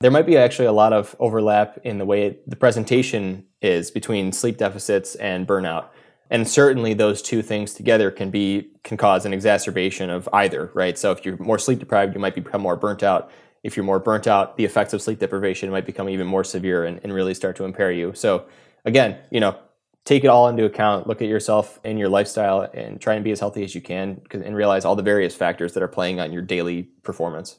there might be actually a lot of overlap in the way the presentation is between sleep deficits and burnout. And certainly those two things together can be can cause an exacerbation of either, right? So if you're more sleep deprived, you might become more burnt out. If you're more burnt out, the effects of sleep deprivation might become even more severe and, and really start to impair you. So again, you know, take it all into account, look at yourself and your lifestyle and try and be as healthy as you can and realize all the various factors that are playing on your daily performance.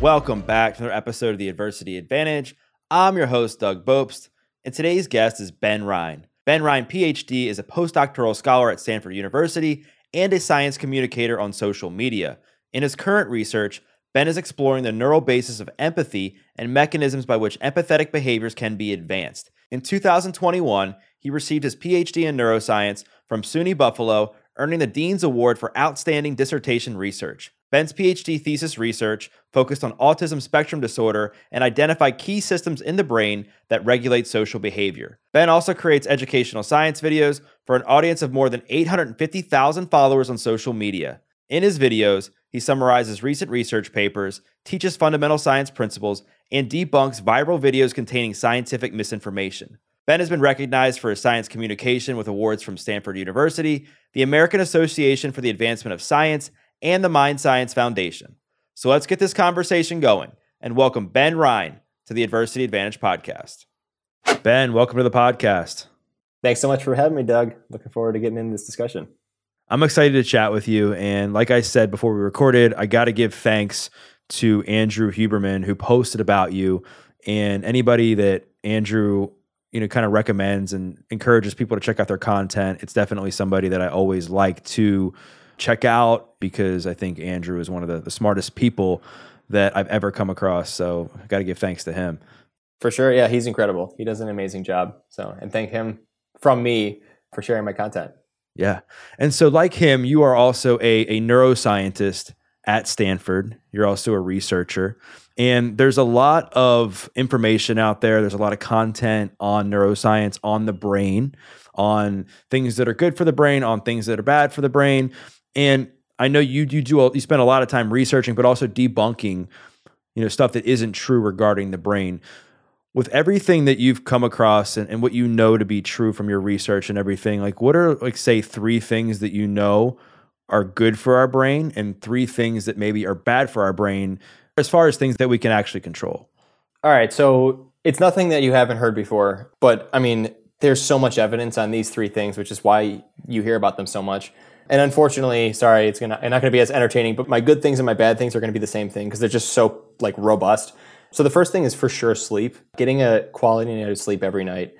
Welcome back to another episode of the Adversity Advantage. I'm your host, Doug Bopst, and today's guest is Ben Rein. Ben Rein, PhD, is a postdoctoral scholar at Stanford University and a science communicator on social media. In his current research, Ben is exploring the neural basis of empathy and mechanisms by which empathetic behaviors can be advanced. In 2021, he received his PhD in neuroscience from SUNY Buffalo, earning the Dean's Award for Outstanding Dissertation Research. Ben's PhD thesis research focused on autism spectrum disorder and identified key systems in the brain that regulate social behavior. Ben also creates educational science videos for an audience of more than 850,000 followers on social media. In his videos, he summarizes recent research papers, teaches fundamental science principles, and debunks viral videos containing scientific misinformation. Ben has been recognized for his science communication with awards from Stanford University, the American Association for the Advancement of Science, and the Mind Science Foundation. So let's get this conversation going and welcome Ben Rein to the Adversity Advantage podcast. Ben, welcome to the podcast. Thanks so much for having me, Doug. Looking forward to getting into this discussion. I'm excited to chat with you. And like I said before we recorded, I got to give thanks to Andrew Huberman who posted about you and anybody that Andrew you know kind of recommends and encourages people to check out their content it's definitely somebody that i always like to check out because I think Andrew is one of the, the smartest people that I've ever come across. So I got to give thanks to him. For sure. Yeah, he's incredible. He does an amazing job. So, and thank him from me for sharing my content. Yeah. And so, like him, you are also a, a neuroscientist at Stanford. You're also a researcher. And there's a lot of information out there. There's a lot of content on neuroscience, on the brain, on things that are good for the brain, on things that are bad for the brain. And I know you you do you spend a lot of time researching, but also debunking, you know, stuff that isn't true regarding the brain. With everything that you've come across and, and what you know to be true from your research and everything, like what are like say three things that you know are good for our brain and three things that maybe are bad for our brain as far as things that we can actually control? All right. So it's nothing that you haven't heard before, but I mean, there's so much evidence on these three things, which is why you hear about them so much. And unfortunately, sorry, it's gonna not gonna be as entertaining. But my good things and my bad things are gonna be the same thing because they're just so like robust. So the first thing is for sure sleep. Getting a quality night of sleep every night,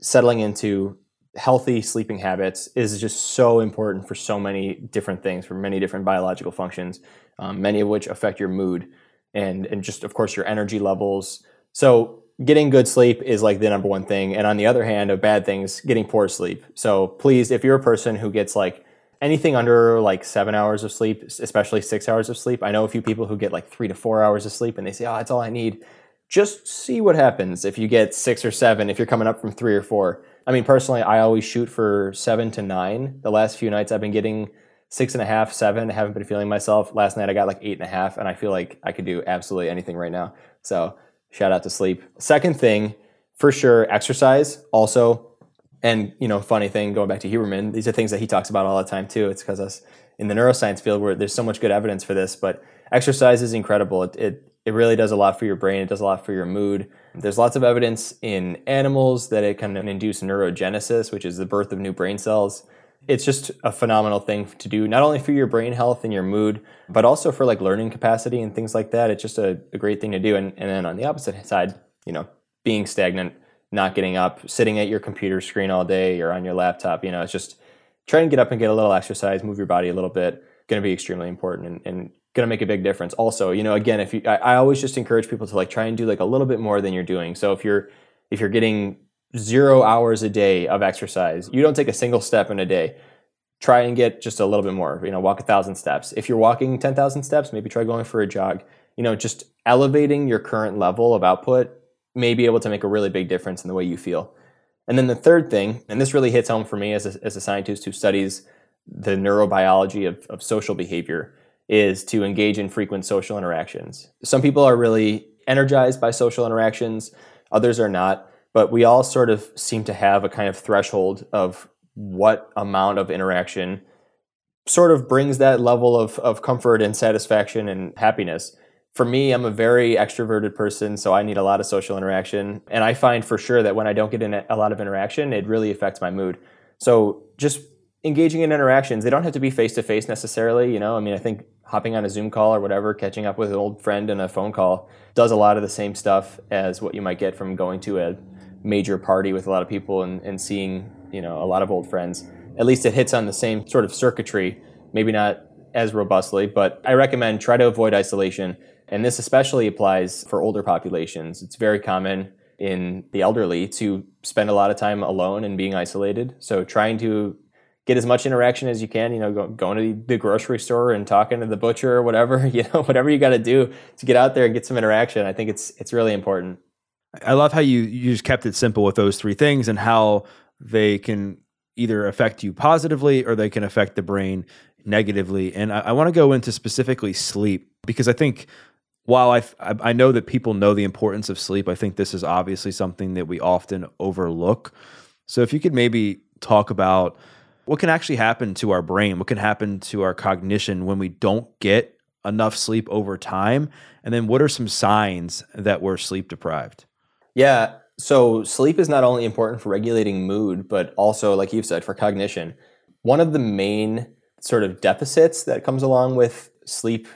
settling into healthy sleeping habits is just so important for so many different things, for many different biological functions, um, many of which affect your mood and and just of course your energy levels. So getting good sleep is like the number one thing. And on the other hand, of bad things, getting poor sleep. So please, if you're a person who gets like anything under like seven hours of sleep, especially six hours of sleep. I know a few people who get like three to four hours of sleep and they say, oh, that's all I need. Just see what happens if you get six or seven, if you're coming up from three or four. I mean, personally, I always shoot for seven to nine. The last few nights I've been getting six and a half, seven. I haven't been feeling myself. Last night I got like eight and a half, and I feel like I could do absolutely anything right now. So shout out to sleep. Second thing, for sure, exercise. Also, and you know, funny thing, going back to Huberman, these are things that he talks about all the time too. It's because us in the neuroscience field where there's so much good evidence for this. But exercise is incredible. It, it it really does a lot for your brain. It does a lot for your mood. There's lots of evidence in animals that it can induce neurogenesis, which is the birth of new brain cells. It's just a phenomenal thing to do, not only for your brain health and your mood, but also for like learning capacity and things like that. It's just a, a great thing to do. And, and then on the opposite side, you know, being stagnant not getting up, sitting at your computer screen all day or on your laptop. You know, it's just try and get up and get a little exercise, move your body a little bit. Going to be extremely important and, and going to make a big difference. Also, you know, again, if you, I, I always just encourage people to like try and do like a little bit more than you're doing. So if you're if you're getting zero hours a day of exercise, you don't take a single step in a day. Try and get just a little bit more. You know, walk a thousand steps. If you're walking ten thousand steps, maybe try going for a jog. You know, just elevating your current level of output may be able to make a really big difference in the way you feel. And then the third thing, and this really hits home for me as a, as a scientist who studies the neurobiology of, of social behavior, is to engage in frequent social interactions. Some people are really energized by social interactions, others are not, but we all sort of seem to have a kind of threshold of what amount of interaction sort of brings that level of, of comfort and satisfaction and happiness for me, I'm a very extroverted person, so I need a lot of social interaction. And I find for sure that when I don't get in a lot of interaction, it really affects my mood. So just engaging in interactions, they don't have to be face to face necessarily. You know, I mean, I think hopping on a Zoom call or whatever, catching up with an old friend in a phone call does a lot of the same stuff as what you might get from going to a major party with a lot of people and, and seeing, you know, a lot of old friends. At least it hits on the same sort of circuitry, maybe not as robustly, but I recommend try to avoid isolation and this especially applies for older populations. It's very common in the elderly to spend a lot of time alone and being isolated. So trying to get as much interaction as you can, you know, go, going to the grocery store and talking to the butcher or whatever, you know, whatever you got to do to get out there and get some interaction. I think it's it's really important. I love how you you just kept it simple with those three things and how they can either affect you positively or they can affect the brain negatively. And I, I want to go into specifically sleep because I think while I, I know that people know the importance of sleep, I think this is obviously something that we often overlook. So if you could maybe talk about what can actually happen to our brain, what can happen to our cognition when we don't get enough sleep over time, and then what are some signs that we're sleep deprived? Yeah, so sleep is not only important for regulating mood, but also, like you've said, for cognition. One of the main sort of deficits that comes along with sleep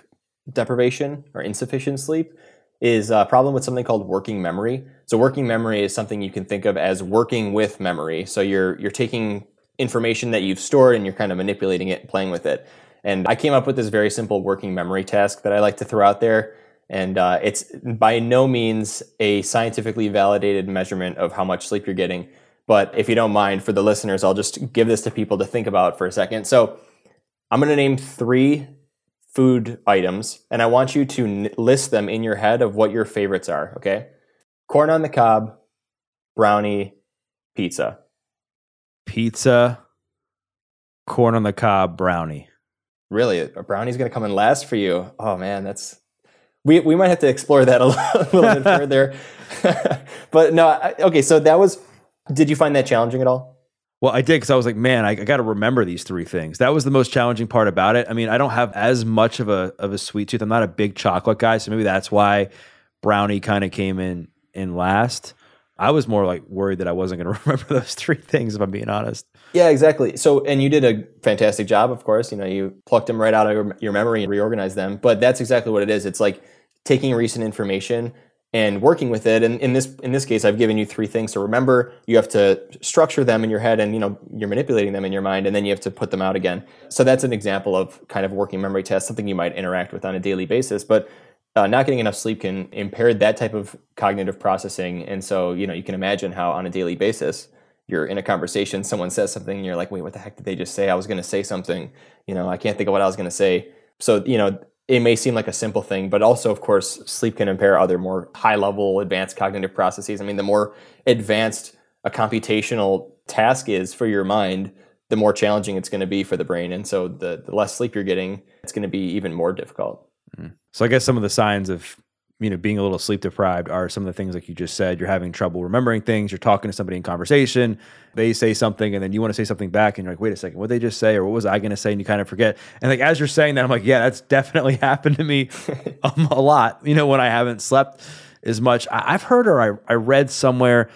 deprivation or insufficient sleep is a problem with something called working memory. So working memory is something you can think of as working with memory. So you're you're taking information that you've stored and you're kind of manipulating it and playing with it. And I came up with this very simple working memory task that I like to throw out there. And uh, it's by no means a scientifically validated measurement of how much sleep you're getting. But if you don't mind, for the listeners, I'll just give this to people to think about for a second. So I'm going to name three food items, and I want you to n- list them in your head of what your favorites are, okay? Corn on the cob, brownie, pizza. Pizza, corn on the cob, brownie. Really? A brownie's going to come in last for you? Oh man, that's we we might have to explore that a little, bit further. but no, I, okay, so that was did you find that challenging at all? Well, I did because I was like, man, I, I got to remember these three things. That was the most challenging part about it. I mean, I don't have as much of a of a sweet tooth. I'm not a big chocolate guy, so maybe that's why brownie kind of came in in last. I was more like worried that I wasn't going to remember those three things, if I'm being honest. Yeah, exactly. So, and you did a fantastic job, of course. You know, you plucked them right out of your, your memory and reorganized them. But that's exactly what it is. It's like taking recent information and working with it. And in this in this case, I've given you three things to remember. You have to structure them in your head, and you know you're manipulating them in your mind, and then you have to put them out again. So that's an example of kind of working memory test, something you might interact with on a daily basis. But uh, not getting enough sleep can impair that type of cognitive processing, and so you know you can imagine how on a daily basis you're in a conversation, someone says something, and you're like, wait, what the heck did they just say? I was going to say something. You know, I can't think of what I was going to say. So you know it may seem like a simple thing, but also, of course, sleep can impair other more high level advanced cognitive processes. I mean, the more advanced a computational task is for your mind, the more challenging it's going to be for the brain. And so, the, the less sleep you're getting, it's going to be even more difficult. Mm. So, I guess some of the signs of you know being a little sleep deprived are some of the things like you just said you're having trouble remembering things you're talking to somebody in conversation they say something and then you want to say something back and you're like wait a second what they just say or what was i going to say? And you kind of forget. And like as you're saying that i'm like yeah that's definitely happened to me um, a lot you know when i haven't slept as much. I, have heard or I, I read somewhere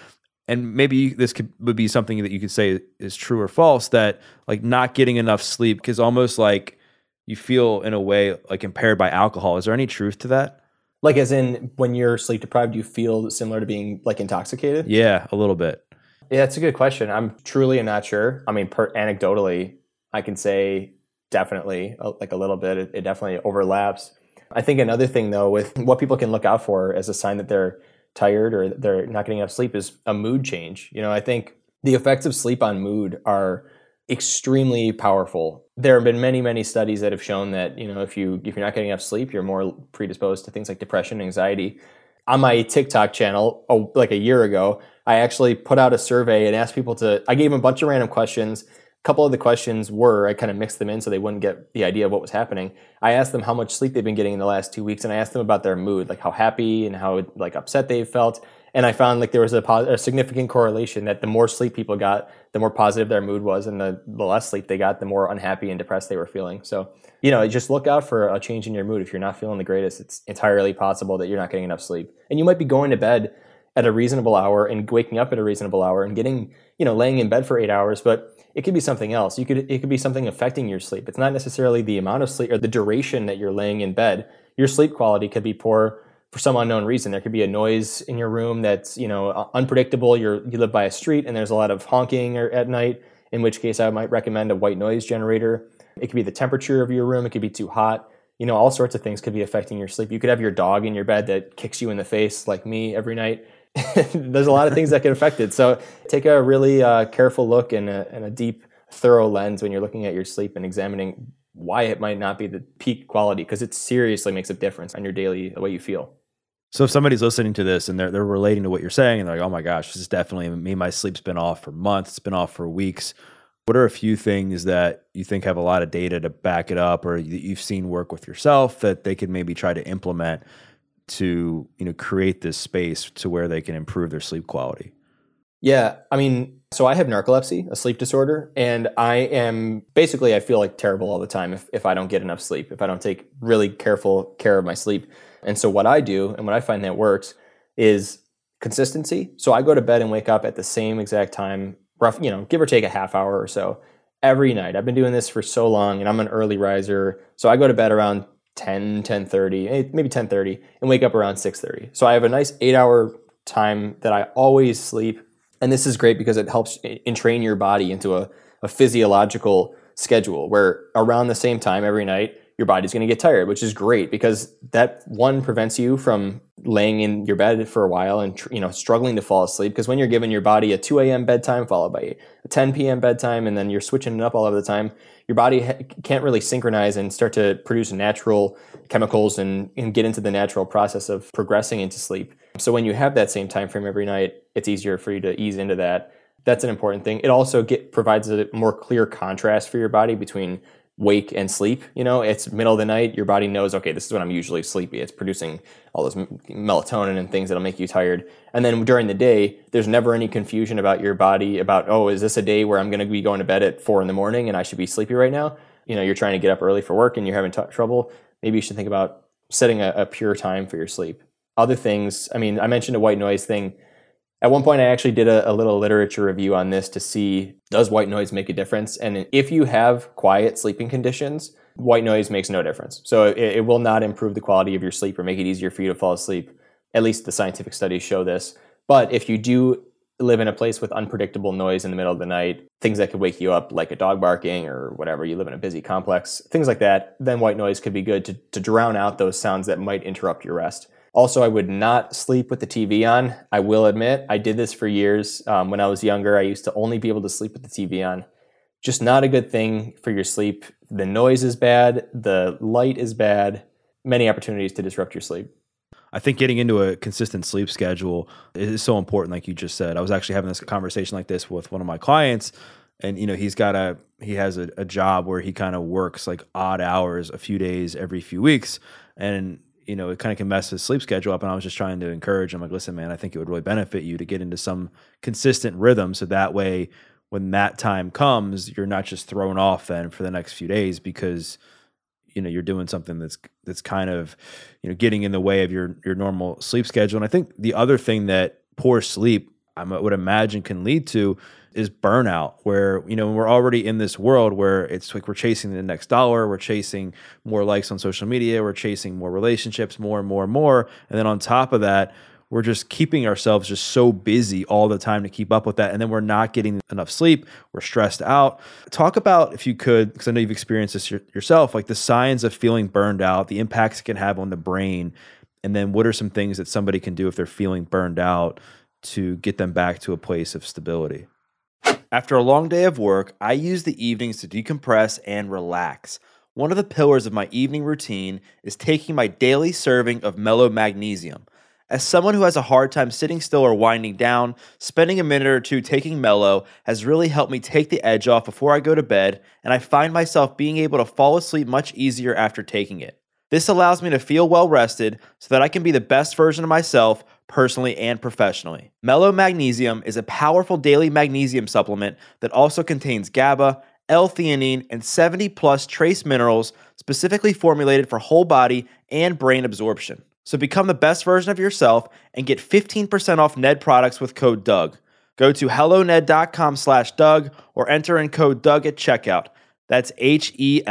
and maybe this could would be something that you could say is true or false that like not getting enough sleep because almost like you feel in a way like impaired by alcohol. Is there any truth to that like as in when you're sleep deprived, you feel similar to being like intoxicated? Yeah, a little bit. Yeah, that's a good question. I'm truly not sure. I mean, per, anecdotally, I can say definitely uh, like a little bit. It, it definitely overlaps. I think another thing though, with what people can look out for as a sign that they're tired or they're not getting enough sleep is a mood change. You know, I think the effects of sleep on mood are extremely powerful. There have been many, many studies that have shown that, you know, if you if you're not getting enough sleep, you're more predisposed to things like depression, anxiety. On my TikTok channel, oh, like a year ago, I actually put out a survey and asked people to I gave them a bunch of random questions A couple of the questions were I kind of mixed them in so they wouldn't get the idea of what was happening. I asked them how much sleep they've been getting in the last two weeks, and I asked them about their mood, like how happy and how like upset they felt. And I found like there was a, a significant correlation that the more sleep people got, the more positive their mood was, and the, the less sleep they got, the more unhappy and depressed they were feeling. So you know, just look out for a change in your mood. If you're not feeling the greatest, it's entirely possible that you're not getting enough sleep, and you might be going to bed at a reasonable hour and waking up at a reasonable hour and getting you know laying in bed for eight hours, but it could be something else. You could it could be something affecting your sleep. It's not necessarily the amount of sleep or the duration that you're laying in bed. Your sleep quality could be poor for some unknown reason. There could be a noise in your room that's you know unpredictable. You're you live by a street and there's a lot of honking or, at night. In which case, I might recommend a white noise generator. It could be the temperature of your room. It could be too hot. You know, all sorts of things could be affecting your sleep. You could have your dog in your bed that kicks you in the face like me every night there's a lot of things that can affect it. So take a really uh, careful look and a, and a deep, thorough lens when you're looking at your sleep and examining why it might not be the peak quality because it seriously makes a difference on your daily the way you feel. So if somebody's listening to this and they're they're relating to what you're saying and they're like, oh my gosh, this is definitely me. My sleep's been off for months. It's been off for weeks. What are a few things that you think have a lot of data to back it up, or that you've seen work with yourself that they could maybe try to implement to you know create this space to where they can improve their sleep quality yeah i mean so i have narcolepsy a sleep disorder and i am basically i feel like terrible all the time if, if i don't get enough sleep if i don't take really careful care of my sleep and so what i do and what i find that works is consistency. So i go to bed and wake up at the same exact time rough you know give or take a half hour or so every night. I've been doing this for so long and i'm an early riser. So i go to bed around 10 10.30 eh, maybe 10.30 and wake up around 6.30 so i have a nice eight hour time that i always sleep. And this is great because it helps entrain your body into a, a physiological schedule where around the same time every night your body's going to get tired, which is great because that one prevents you from laying in your bed for a while and you know struggling to fall asleep. Because when you're giving your body a 2 a.m. bedtime followed by a 10 p.m. bedtime, and then you're switching it up all of the time, your body ha- can't really synchronize and start to produce natural chemicals and, and get into the natural process of progressing into sleep. So when you have that same time frame every night, it's easier for you to ease into that. That's an important thing. It also get, provides a more clear contrast for your body between wake and sleep. You know, it's middle of the night. Your body knows, okay, this is when I'm usually sleepy. It's producing all this melatonin and things that'll make you tired. And then during the day, there's never any confusion about your body about, oh, is this a day where I'm going to be going to bed at four in the morning and I should be sleepy right now? You know, you're trying to get up early for work and you're having t- trouble. Maybe you should think about setting a, a pure time for your sleep. Other things, I mean, I mentioned a white noise thing at one point, I actually did a, a, little literature review on this to see does white noise make a difference? And if you have quiet sleeping conditions, white noise makes no difference. So it, it will not improve the quality of your sleep or make it easier for you to fall asleep. At least the scientific studies show this. But if you do live in a place with unpredictable noise in the middle of the night, things that could wake you up, like a dog barking or whatever, you live in a busy complex, things like that, then white noise could be good to, to drown out those sounds that might interrupt your rest. Also, I would not sleep with the TV on. I will admit, I did this for years. Um, when I was younger, I used to only be able to sleep with the TV on. Just not a good thing for your sleep. The noise is bad, the light is bad, many opportunities to disrupt your sleep. I think getting into a consistent sleep schedule is so important, like you just said. I was actually having this conversation like this with one of my clients, and you know he's got a he has a, a job where he kind of works like odd hours a few days every few weeks, and you know, it kind of can mess his sleep schedule up. And I was just trying to encourage him, like, listen, man, I think it would really benefit you to get into some consistent rhythm. So that way, when that time comes, you're not just thrown off then for the next few days because, you know, you're doing something that's, that's kind of, you know, getting in the way of your, your normal sleep schedule. And I think the other thing that poor sleep, I would imagine can lead to is burnout where you know we're already in this world where it's like we're chasing the next dollar we're chasing more likes on social media we're chasing more relationships more and more and more and then on top of that we're just keeping ourselves just so busy all the time to keep up with that. And then we're not getting enough sleep. We're stressed out. Talk about, if you could, because I know you've experienced this yourself, like the signs of feeling burned out, the impacts it can have on the brain. And then what are some things that somebody can do if they're feeling burned out to get them back to a place of stability? After a long day of work, I use the evenings to decompress and relax. One of the pillars of my evening routine is taking my daily serving of Mello Magnesium. As someone who has a hard time sitting still or winding down, spending a minute or two taking Mello has really helped me take the edge off before I go to bed, and I find myself being able to fall asleep much easier after taking it. This allows me to feel well rested so that I can be the best version of myself personally and professionally. Mello Magnesium is a powerful daily magnesium supplement that also contains GABA, L-theanine, and 70 plus trace minerals specifically formulated for whole body and brain absorption. So become the best version of yourself and get 15% off Ned products with code Doug. Go to helloned.com slash Doug or enter in code Doug at checkout. That's H-E-L-L-O-N-E-D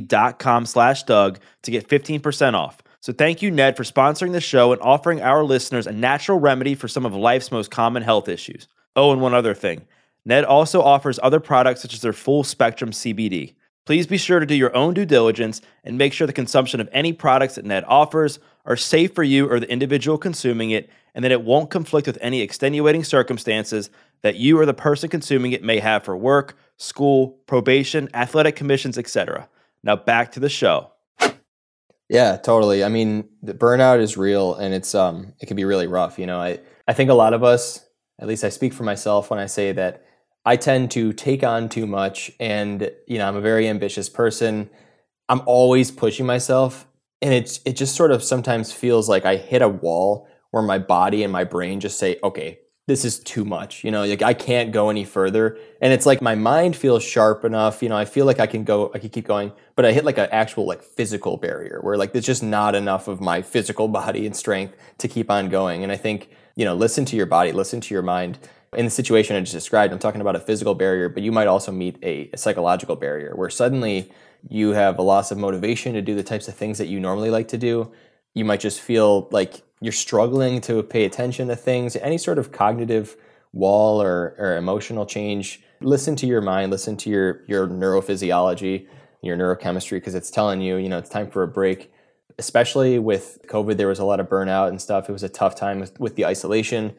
dot com slash Doug to get 15% off. So thank you, Ned, for sponsoring the show and offering our listeners a natural remedy for some of life's most common health issues. Oh, and one other thing. Ned also offers other products such as their full spectrum CBD. Please be sure to do your own due diligence and make sure the consumption of any products that Ned offers are safe for you or the individual consuming it, and that it won't conflict with any extenuating circumstances that you or the person consuming it may have for work, school, probation, athletic commissions, etc. Now back to the show. Yeah, totally. I mean, the burnout is real and it's um it can be really rough, you know. I I think a lot of us, at least I speak for myself when I say that I tend to take on too much and you know, I'm a very ambitious person. I'm always pushing myself and it's it just sort of sometimes feels like I hit a wall where my body and my brain just say, "Okay, this is too much." You know, like I can't go any further. And it's like my mind feels sharp enough, you know, I feel like I can go I can keep going, but I hit like an actual like physical barrier where like there's just not enough of my physical body and strength to keep on going. And I think, you know, listen to your body, listen to your mind in the situation I just described, I'm talking about a physical barrier, but you might also meet a, a, psychological barrier where suddenly you have a loss of motivation to do the types of things that you normally like to do. You might just feel like you're struggling to pay attention to things, any sort of cognitive wall or, or emotional change. Listen to your mind, listen to your, your neurophysiology, your neurochemistry, because it's telling you, you know, it's time for a break. Especially with COVID, there was a lot of burnout and stuff. It was a tough time with, with the isolation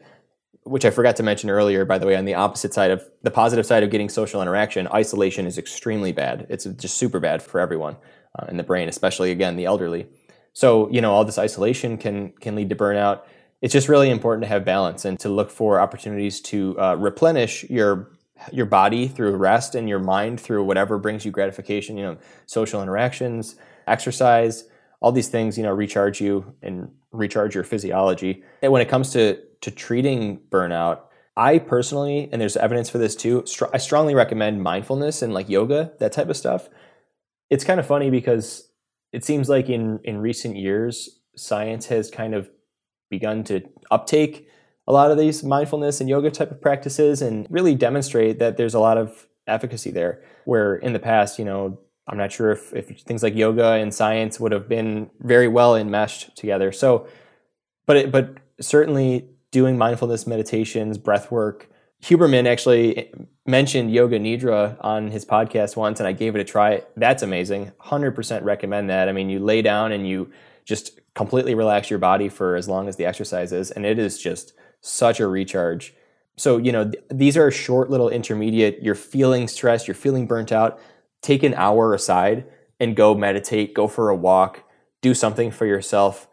which I forgot to mention earlier, by the way, on the opposite side of the positive side of getting social interaction, isolation is extremely bad. It's just super bad for everyone uh, in the brain, especially again the elderly. So you know all this isolation can can lead to burnout. It's just really important to have balance and to look for opportunities to uh, replenish your your body through rest and your mind through whatever brings you gratification. You know, social interactions, exercise, all these things. You know, recharge you and recharge your physiology. And when it comes to to treating burnout, I personally, and there's evidence for this too, str- I strongly recommend mindfulness and like yoga, that type of stuff. It's kind of funny because it seems like in in recent years, science has kind of begun to uptake a lot of these mindfulness and yoga type of practices and really demonstrate that there's a lot of efficacy there. Where in the past, you know, I'm not sure if, if things like yoga and science would have been very well enmeshed together. So, but it, but certainly doing mindfulness meditations, breath work. Huberman actually mentioned Yoga Nidra on his podcast once, and I gave it a try. That's amazing. 100% recommend that. I mean, you lay down and you just completely relax your body for as long as the exercise is, and it is just such a recharge. So, you know, th- these are short little intermediate. You're feeling stressed, you're feeling burnt out. Take an hour aside and go meditate, go for a walk, do something for yourself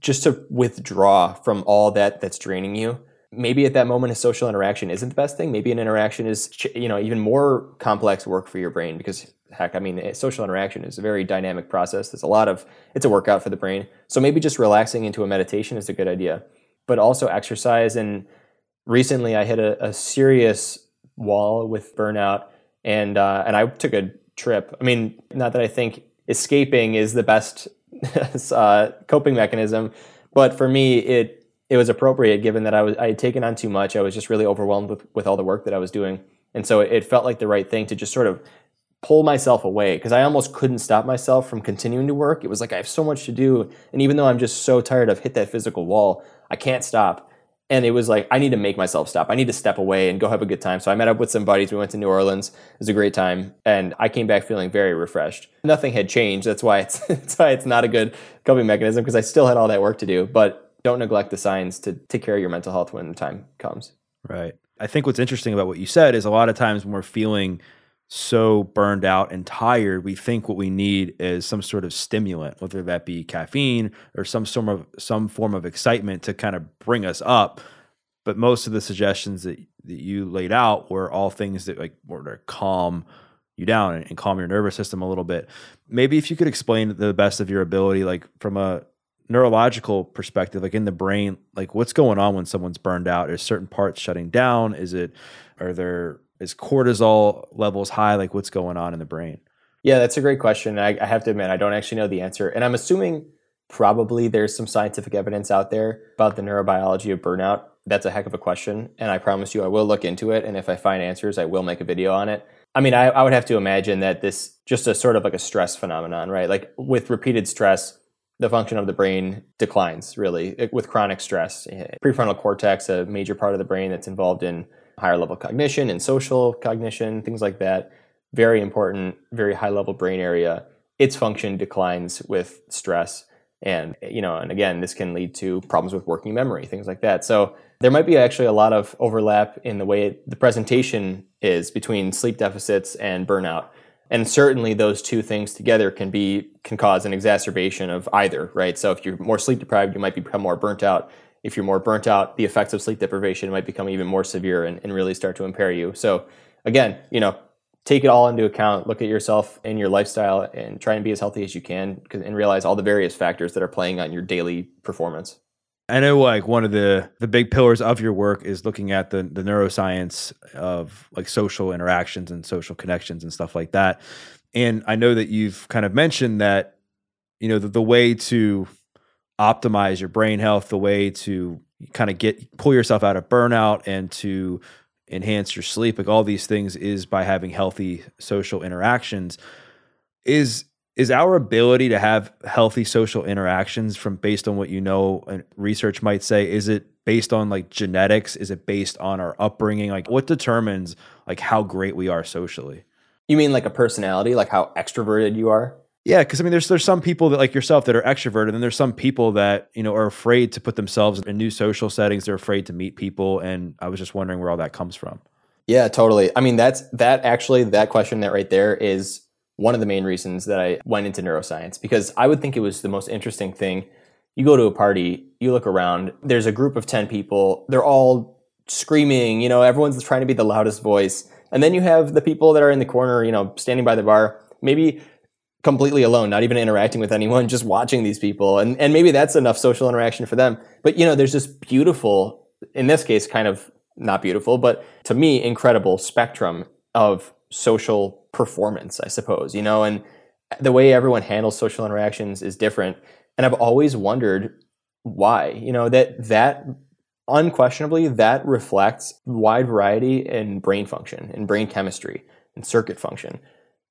just to withdraw from all that that's draining you maybe at that moment a social interaction isn't the best thing. Maybe an interaction is you know even more complex work for your brain because heck i mean social interaction is a very dynamic process. There's a lot of it's a workout for the brain. So maybe just relaxing into a meditation is a good idea. But also exercise. And recently i hit a, a serious wall with burnout. And uh, and i took a trip. I mean not that i think escaping is the best uh, coping mechanism. But for me, it it was appropriate given that I was I had taken on too much. I was just really overwhelmed with with all the work that I was doing, and so it, it felt like the right thing to just sort of pull myself away because I almost couldn't stop myself from continuing to work. It was like I have so much to do. And even though I'm just so tired, I've hit that physical wall, I can't stop. And it was like, I need to make myself stop. I need to step away and go have a good time. So I met up with some buddies. We went to New Orleans. It was a great time. And I came back feeling very refreshed. Nothing had changed. That's why it's, that's why it's not a good coping mechanism because I still had all that work to do. But don't neglect the signs to take care of your mental health when the time comes. Right. I think what's interesting about what you said is a lot of times when we're feeling so burned out and tired, we think what we need is some sort of stimulant, whether that be caffeine or some sort of some form of excitement to kind of bring us up. But most of the suggestions that, that you laid out were all things that like were to calm you down and, and calm your nervous system a little bit. Maybe if you could explain the best of your ability, like from a neurological perspective, like in the brain, like what's going on when someone's burned out? Is certain parts shutting down? Is it are there is cortisol levels high? Like what's going on in the brain? Yeah, that's a great question. I, I have to admit, I don't actually know the answer. And I'm assuming probably there's some scientific evidence out there about the neurobiology of burnout. That's a heck of a question. And I promise you, I will look into it. And if I find answers, I will make a video on it. I mean, I, I would have to imagine that this just a sort of like a stress phenomenon, right? Like with repeated stress, the function of the brain declines really with chronic stress. Eh, prefrontal cortex, a major part of the brain that's involved in higher level cognition and social cognition, things like that. Very important, very high level brain area. Its function declines with stress. And, eh, you know, and again, this can lead to problems with working memory, things like that. So there might be actually a lot of overlap in the way the presentation is between sleep deficits and burnout. And certainly those two things together can be can cause an exacerbation of either, right? So if you're more sleep deprived, you might become more burnt out if you're more burnt out, the effects of sleep deprivation might become even more severe and, and really start to impair you. So again, you know, take it all into account, look at yourself and your lifestyle and try and be as healthy as you can and realize all the various factors that are playing on your daily performance. I know like one of the the big pillars of your work is looking at the the neuroscience of like social interactions and social connections and stuff like that. And I know that you've kind of mentioned that you know the, the way to optimize your brain health, the way to kind of get pull yourself out of burnout and to enhance your sleep, like all these things is by having healthy social interactions. Is is our ability to have healthy social interactions from based on what you know and research might say is it based on like genetics is it based on our upbringing like what determines like how great we are socially you mean like a personality like how extroverted you are yeah, because I mean, there's there's some people that like yourself that are extroverted, and there's some people that you know are afraid to put themselves in new social settings. They're afraid to meet people, and I was just wondering where all that comes from. Yeah, totally. I mean, that's that actually that question that right there is one of the main reasons that I went into neuroscience because I would think it was the most interesting thing. You go to a party, you look around, there's a group of 10 people, they're all screaming, you know, everyone's trying to be the loudest voice. And then you have the people that are in the corner, you know, standing by the bar, maybe completely alone, not even interacting with anyone, just watching these people. And, and maybe that's enough social interaction for them. But, you know, there's this beautiful, in this case, kind of not beautiful, but to me, incredible spectrum of social performance, I suppose, you know, and the way everyone handles social interactions is different. And I've always wondered why, you know, that, that unquestionably that reflects wide variety in brain function, in brain chemistry, and circuit function.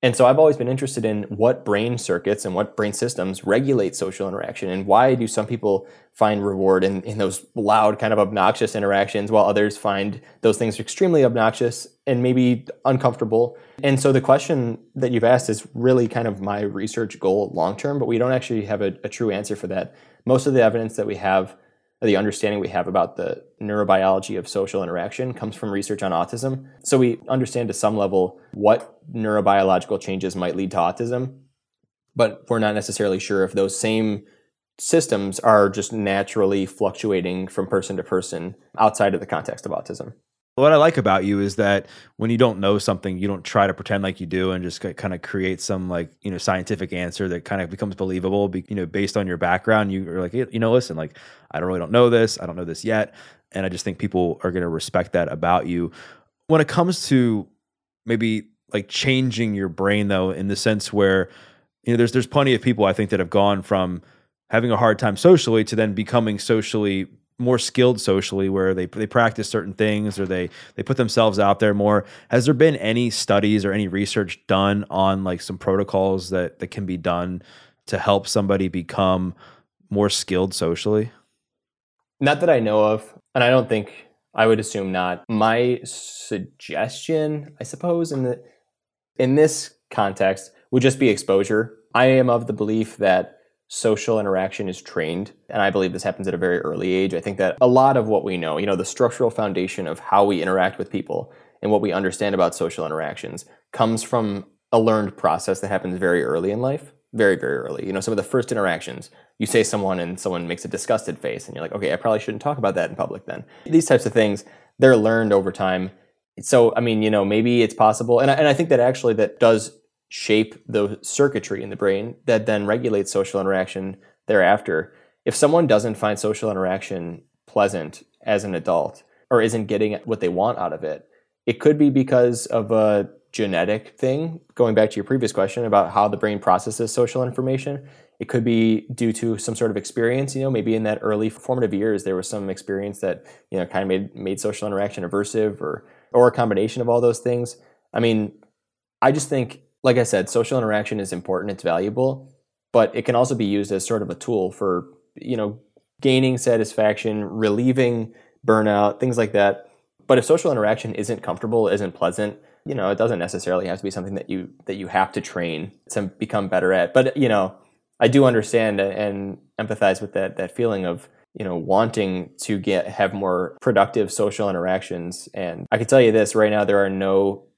And so I've always been interested in what brain circuits and what brain systems regulate social interaction and why do some people find reward in, in those loud, kind of obnoxious interactions while others find those things extremely obnoxious and maybe uncomfortable. And so the question that you've asked is really kind of my research goal long term, but we don't actually have a, a true answer for that. Most of the evidence that we have the understanding we have about the neurobiology of social interaction comes from research on autism. So we understand to some level what neurobiological changes might lead to autism, but we're not necessarily sure if those same systems are just naturally fluctuating from person to person outside of the context of autism what I like about you is that when you don't know something, you don't try to pretend like you do and just kind of create some like you know scientific answer that kind of becomes believable. You know, based on your background, you are like, you know, listen, like I don't really don't know this, I don't know this yet, and I just think people are going to respect that about you. When it comes to maybe like changing your brain, though, in the sense where you know, there's there's plenty of people I think that have gone from having a hard time socially to then becoming socially more skilled socially where they they practice certain things or they they put themselves out there more. Has there been any studies or any research done on like some protocols that that can be done to help somebody become more skilled socially? Not that i know of and i don't think i would assume not my suggestion i suppose in the in this context would just be exposure i am of the belief that social interaction is trained. And I believe this happens at a very early age. I think that a lot of what we know, you know, the structural foundation of how we interact with people and what we understand about social interactions comes from a learned process that happens very early in life. Very, very early. You know, some of the first interactions, you say someone and someone makes a disgusted face, and you're like, okay, I probably shouldn't talk about that in public then. These types of things, they're learned over time. So, I mean, you know, maybe it's possible. And I, and I think that actually that does shape the circuitry in the brain that then regulates social interaction thereafter. If someone doesn't find social interaction pleasant as an adult or isn't getting what they want out of it, it could be because of a genetic thing. Going back to your previous question about how the brain processes social information, it could be due to some sort of experience. You know, maybe in that early formative years, there was some experience that you know kind of made made social interaction aversive, or or a combination of all those things. I mean, I just think like I said, social interaction is important, it's valuable, but it can also be used as sort of a tool for, you know, gaining satisfaction, relieving burnout, things like that. But if social interaction isn't comfortable, isn't pleasant, you know, it doesn't necessarily have to be something that you that you have to train to become better at. But you know, I do understand and empathize with that that feeling of you know wanting to get have more productive social interactions and i can tell you this right now there are no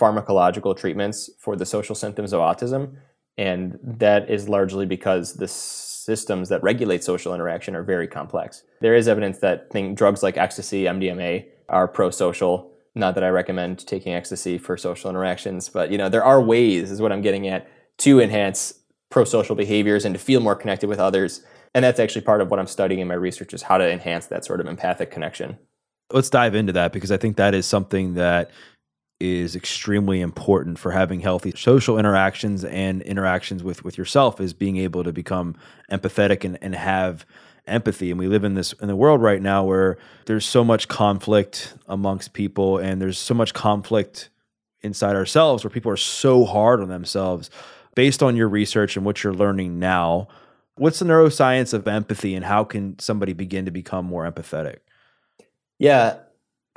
pharmacological treatments for the social symptoms of autism. And that is largely because the systems that regulate social interaction are very complex. There is evidence that think drugs like ecstasy, MDMA, are pro-social. Not that I recommend taking ecstasy for social interactions, but you know there are ways, is what I'm getting at, to enhance pro-social behaviors and to feel more connected with others. And that's actually part of what I'm studying in my research is how to enhance that sort of empathic connection. Let's dive into that because I think that is something that is extremely important for having healthy social interactions and interactions with with yourself is being able to become empathetic and, and have empathy and we live in this in the world right now where there's so much conflict amongst people and there's so much conflict inside ourselves where people are so hard on themselves based on your research and what you're learning now what's the neuroscience of empathy and how can somebody begin to become more empathetic yeah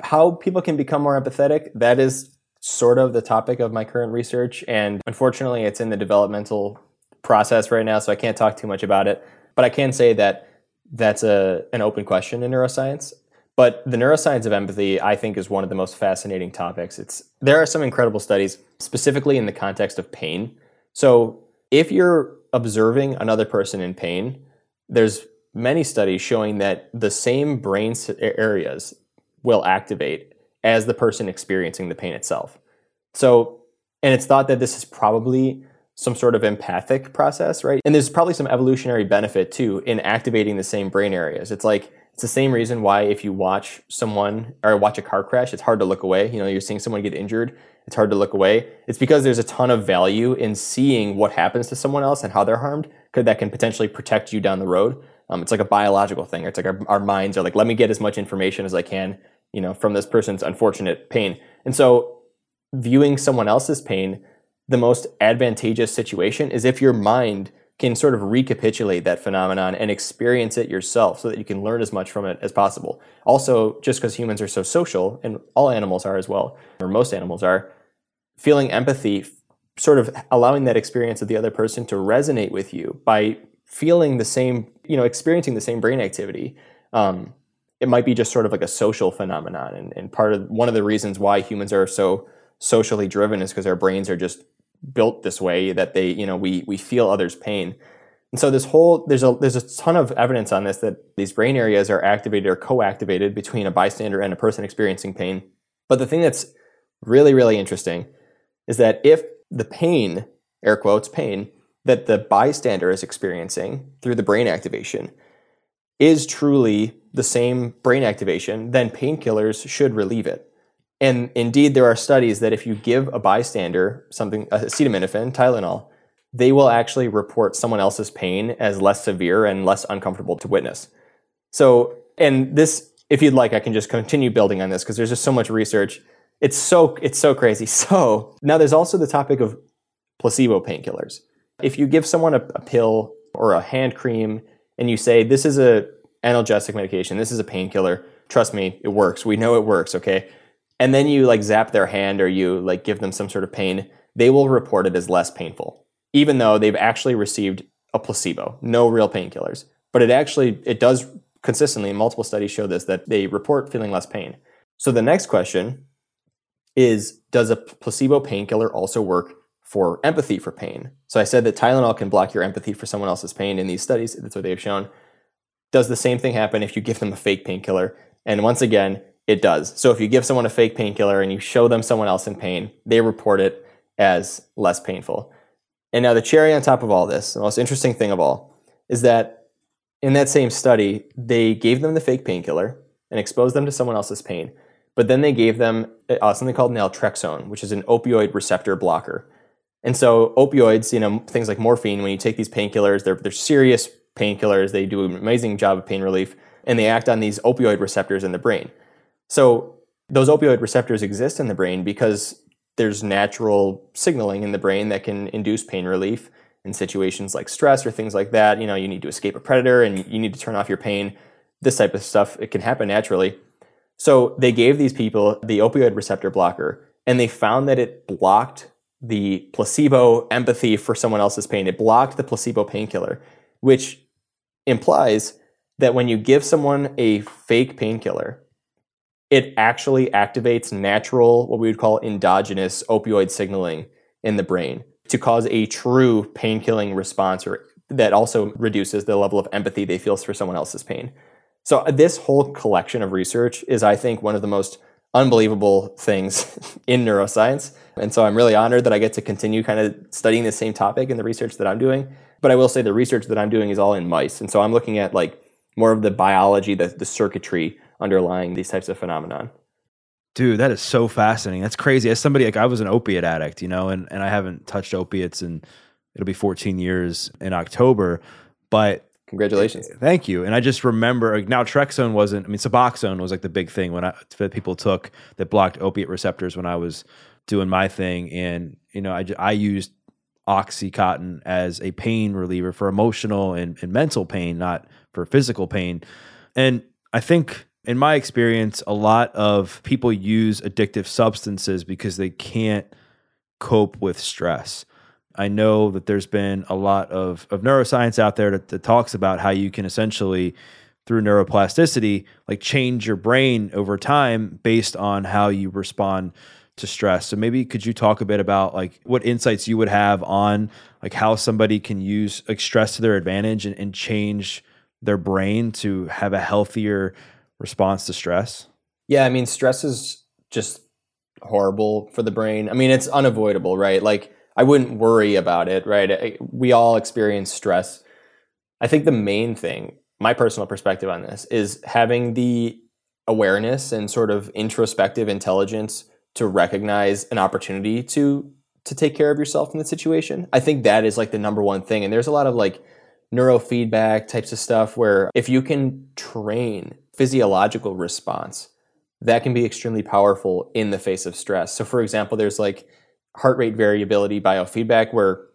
how people can become more empathetic that is sort of the topic of my current research. And unfortunately, it's in the developmental process right now, so I can't talk too much about it. But I can say that that's a, an open question in neuroscience. But the neuroscience of empathy, I think, is one of the most fascinating topics. It's there are some incredible studies, specifically in the context of pain. So if you're observing another person in pain, there's many studies showing that the same brain areas will activate as the person experiencing the pain itself. So, and it's thought that this is probably some sort of empathic process, right? And there's probably some evolutionary benefit too in activating the same brain areas. It's like it's the same reason why if you watch someone or watch a car crash, it's hard to look away. You know, you're seeing someone get injured, it's hard to look away. It's because there's a ton of value in seeing what happens to someone else and how they're harmed, because that can potentially protect you down the road. Um, it's like a biological thing. It's like our, our minds are like, let me get as much information as I can you know, from this person's unfortunate pain. And so viewing someone else's pain, the most advantageous situation is if your mind can sort of recapitulate that phenomenon and experience it yourself so that you can learn as much from it as possible. Also, just because humans are so social, and all animals are as well, or most animals are, feeling empathy, sort of allowing that experience of the other person to resonate with you by feeling the same, you know, experiencing the same brain activity. Um, it might be just sort of like a social phenomenon. And, and part of one of the reasons why humans are so socially driven is because our brains are just built this way that they, you know, we we feel others' pain. And so this whole there's a there's a ton of evidence on this that these brain areas are activated or co-activated between a bystander and a person experiencing pain. But the thing that's really really interesting is that if the pain, air quotes pain, that the bystander is experiencing through the brain activation is truly the same brain activation, then painkillers should relieve it. And indeed, there are studies that if you give a bystander something, acetaminophen, Tylenol, they will actually report someone else's pain as less severe and less uncomfortable to witness. So And this, if you'd like, I can just continue building on this because there's just so much research. It's so it's so crazy. So now there's also the topic of placebo painkillers. If you give someone a, a pill or a hand cream and you say this is a analgesic medication, this is a painkiller, trust me, it works. We know it works, okay? And then you like zap their hand or you like give them some sort of pain, they will report it as less painful, even though they've actually received a placebo, no real painkillers. But it actually it does consistently, multiple studies show this that they report feeling less pain. So the next question is does a placebo painkiller also work for empathy for pain? So I said that Tylenol can block your empathy for someone else's pain in these studies. That's what they've shown. Does the same thing happen if you give them a fake painkiller? And once again, it does. So if you give someone a fake painkiller and you show them someone else in pain, they report it as less painful. And now the cherry on top of all this, the most interesting thing of all, is that in that same study, they gave them the fake painkiller and exposed them to someone else's pain. But then they gave them uh, something called naltrexone, which is an opioid receptor blocker. And so opioids, you know, things like morphine, when you take these painkillers, they're, they're serious painkillers. They do an amazing job of pain relief, and they act on these opioid receptors in the brain. So those opioid receptors exist in the brain because there's natural signaling in the brain that can induce pain relief in situations like stress or things like that. You know, you need to escape a predator and you need to turn off your pain. This type of stuff, it can happen naturally. So they gave these people the opioid receptor blocker and they found that it blocked the placebo empathy for someone else's pain. It blocked the placebo painkiller, which implies that when you give someone a fake painkiller, it actually activates natural, what we would call endogenous opioid signaling in the brain to cause a true pain killing response or that also reduces the level of empathy they feel for someone else's pain. So uh, this whole collection of research is, I think, one of the most unbelievable things in neuroscience. And so I'm really honored that I get to continue kind of studying the same topic in the research that I'm doing. But I will say the research that I'm doing is all in mice. And so I'm looking at like more of the biology, the, the circuitry underlying these types of phenomenon. Dude, that is so fascinating. That's crazy. As somebody like I was an opiate addict, you know, and, and I haven't touched opiates in it'll be 14 years in October. But Congratulations. Eh, thank you. And I just remember like, naltrexone wasn't, I mean, Suboxone was like the big thing when I, that people took that blocked opiate receptors when I was doing my thing. And, you know, I, I used Oxycontin as a pain reliever for emotional and, and mental pain, not for physical pain. And I think in my experience, a lot of people use addictive substances because they can't cope with stress. I know that there's been a lot of, of neuroscience out there that, that talks about how you can essentially, through neuroplasticity, like change your brain over time based on how you respond to stress. So maybe could you talk a bit about like what insights you would have on like how somebody can use like stress to their advantage and, and change their brain to have a healthier response to stress? Yeah, I mean stress is just horrible for the brain. I mean it's unavoidable, right? Like I wouldn't worry about it, right? We all experience stress. I think the main thing, my personal perspective on this, is having the awareness and sort of introspective intelligence to recognize an opportunity to to take care of yourself in the situation. I think that is like the number one thing. And there's a lot of like neurofeedback types of stuff where if you can train physiological response, that can be extremely powerful in the face of stress. So for example, there's like heart rate variability biofeedback where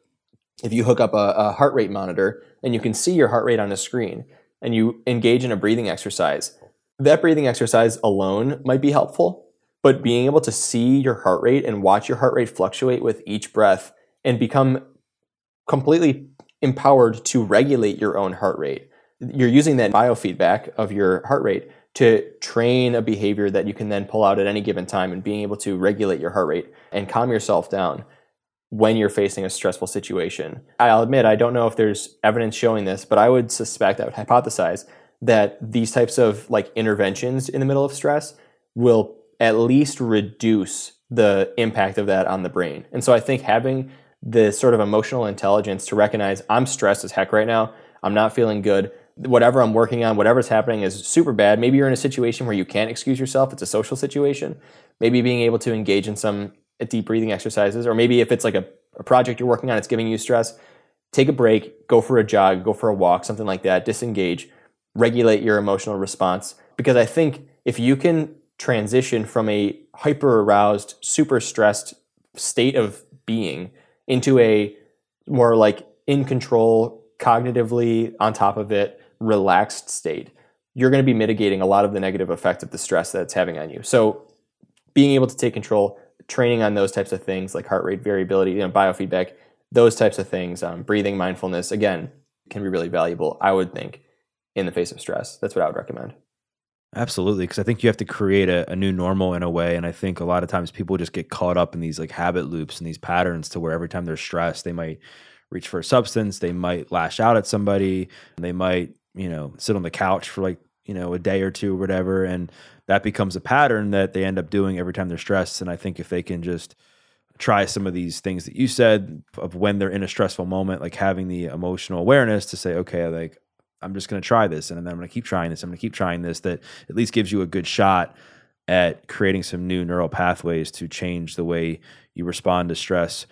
if you hook up a, a, heart rate monitor and you can see your heart rate on a screen and you engage in a breathing exercise, that breathing exercise alone might be helpful. But being able to see your heart rate and watch your heart rate fluctuate with each breath and become completely empowered to regulate your own heart rate. You're using that biofeedback of your heart rate to train a behavior that you can then pull out at any given time and being able to regulate your heart rate and calm yourself down when you're facing a stressful situation. I'll admit, I don't know if there's evidence showing this, but I would suspect, I would hypothesize that these types of like interventions in the middle of stress will at least reduce the impact of that on the brain. And so I think having the sort of emotional intelligence to recognize I'm stressed as heck right now, I'm not feeling good whatever I'm working on, whatever's happening is super bad. Maybe you're in a situation where you can't excuse yourself. It's a social situation. Maybe being able to engage in some deep breathing exercises, or maybe if it's like a, a project you're working on, it's giving you stress, take a break, go for a jog, go for a walk, something like that, disengage, regulate your emotional response. Because I think if you can transition from a hyper aroused, super stressed state of being into a more like in control, cognitively on top of it, relaxed state, you're going to be mitigating a lot of the negative effect of the stress that it's having on you. So, being able to take control, training on those types of things like heart rate variability, you know, biofeedback, those types of things, um, breathing, mindfulness, again, can be really valuable, I would think, in the face of stress. That's what I would recommend. Absolutely, because I think you have to create a, a, new normal in a way, and I think a lot of times people just get caught up in these like habit loops and these patterns to where every time they're stressed, they might reach for a substance, they might lash out at somebody, they might you know sit on the couch for like you know a day or two or whatever, and that becomes a pattern that they end up doing every time they're stressed. And I think if they can just try some of these things that you said of when they're in a stressful moment, like having the emotional awareness to say, okay, like I'm just going to try this, and then I'm going to keep trying this. I'm going to keep trying this. That at least gives you a good shot at creating some new neural pathways to change the way you respond to stress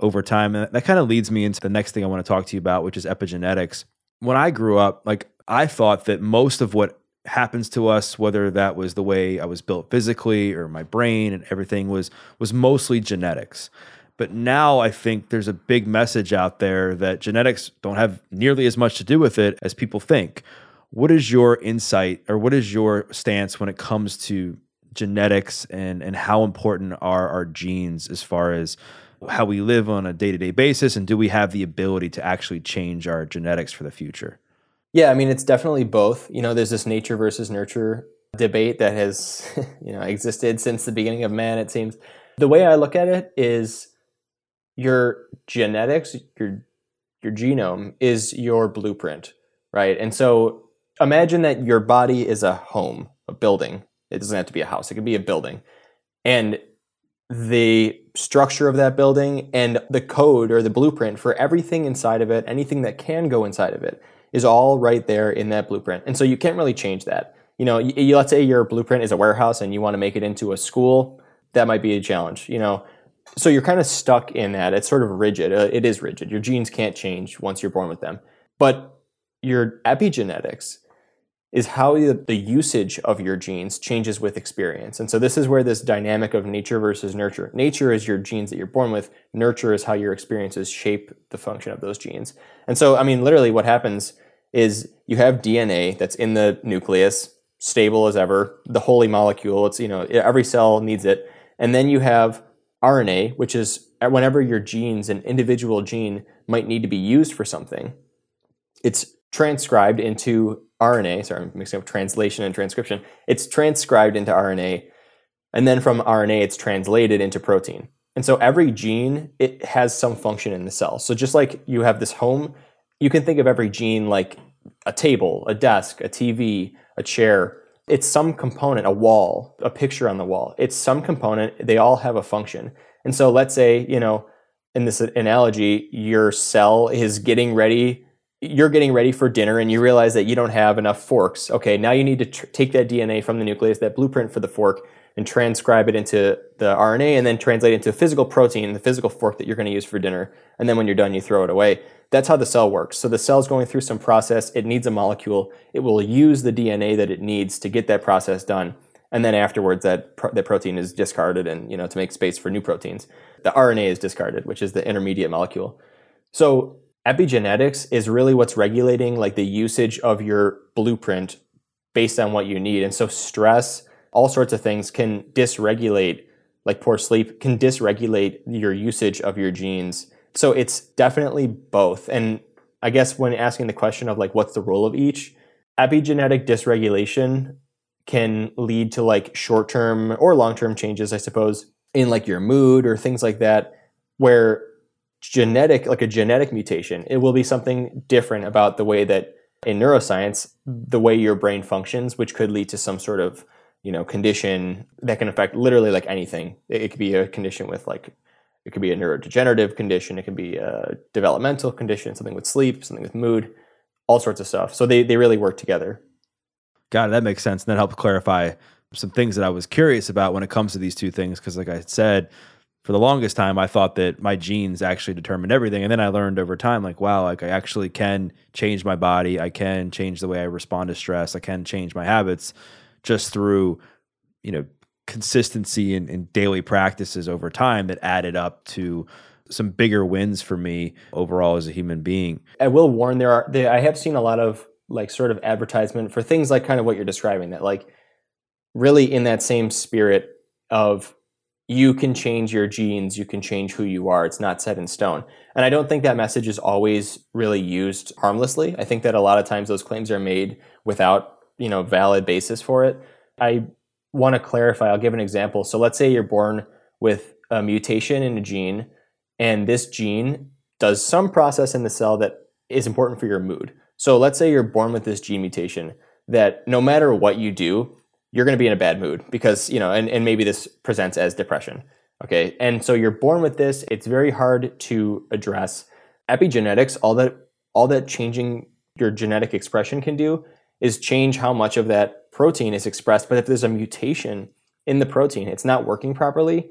over time. And that kind of leads me into the next thing I want to talk to you about, which is epigenetics. When I grew up, like I thought that most of what happens to us whether that was the way I was built physically or my brain and everything was was mostly genetics but now I think there's a big message out there that genetics don't have nearly as much to do with it as people think. What is your insight or what is your stance when it comes to genetics and, and how important are our genes as far as how we live on a day to day basis? And do we have the ability to actually change our genetics for the future? Yeah, I mean, it's definitely both. You know, there's this nature versus nurture debate that has, you know, existed since the beginning of man, it seems. The way I look at it is your genetics, your your genome is your blueprint, right? And so imagine that your body is a home, a building. It doesn't have to be a house, it can be a building. And the structure of that building and the code or the blueprint for everything inside of it, anything that can go inside of it, is all right there in that blueprint. And so you can't really change that. You know, you, let's say your blueprint is a warehouse and you want to make it into a school, that might be a challenge. You know, so you're kind of stuck in that. It's sort of rigid. Uh, it is rigid. Your genes can't change once you're born with them. But your epigenetics is how the usage of your genes changes with experience. And so this is where this dynamic of nature versus nurture. Nature is your genes that you're born with. Nurture is how your experiences shape the function of those genes. And so, I mean, literally what happens is you have DNA that's in the nucleus, stable as ever, the holy molecule. It's, you know, every cell needs it. And then you have RNA, which is whenever your genes, an individual gene, might need to be used for something, it's transcribed into RNA. Sorry, I'm mixing up translation and transcription. It's transcribed into RNA, and then from RNA, it's translated into protein. And so every gene, it has some function in the cell. So just like you have this home, you can think of every gene like a table, a desk, a TV, a chair, it's some component, a wall, a picture on the wall. It's some component, they all have a function. And so let's say, you know, in this analogy, your cell is getting ready, you're getting ready for dinner and you realize that you don't have enough forks. Okay, now you need to tr- take that DNA from the nucleus, that blueprint for the fork, and transcribe it into the RNA and then translate it into a physical protein, the physical fork that you're going to use for dinner. And then when you're done, you throw it away. That's how the cell works. So the cell's going through some process. It needs a molecule. It will use the DNA that it needs to get that process done. And then afterwards, that that protein is discarded, and you know to make space for new proteins. The RNA is discarded, which is the intermediate molecule. So epigenetics is really what's regulating like the usage of your blueprint based on what you need. And so stress, all sorts of things can dysregulate, like poor sleep, can dysregulate your usage of your genes so it's definitely both. And I guess when asking the question of like what's the role of each, epigenetic dysregulation can lead to like short-term or long-term changes, I suppose, in like your mood or things like that, where genetic, like a genetic mutation, it will be something different about the way that in neuroscience, the way your brain functions, which could lead to some sort of, you know, condition that can affect literally like anything. It could be a condition with like it could be a neurodegenerative condition. It could be a developmental condition, something with sleep, something with mood, all sorts of stuff. So they, they really work together. Got it. That makes sense. And that helped clarify some things that I was curious about when it comes to these two things. Because, like I said, for the longest time I thought that my genes actually determined everything. And then I learned over time like wow like I actually can change my body. I can change the way I respond to stress. I can change my habits just through you know consistency and, and daily practices over time that added up to some bigger wins for me overall as a human being. I will warn there are I have seen a lot of like sort of advertisement for things like kind of what you're describing that like really in that same spirit of you can change your genes, you can change who you are. It's not set in stone. And I don't think that message is always really used harmlessly. I think that a lot of times those claims are made without, you know, valid basis for it. I want to clarify, I'll give an example. So let's say you're born with a mutation in a gene and this gene does some process in the cell that is important for your mood. So let's say you're born with this gene mutation that no matter what you do, you're going to be in a bad mood because, you know, and, and maybe this presents as depression. Okay. And so you're born with this. It's very hard to address. Epigenetics, all that all that changing your genetic expression can do is change how much of that protein is expressed. But if there's a mutation in the protein, it's not working properly,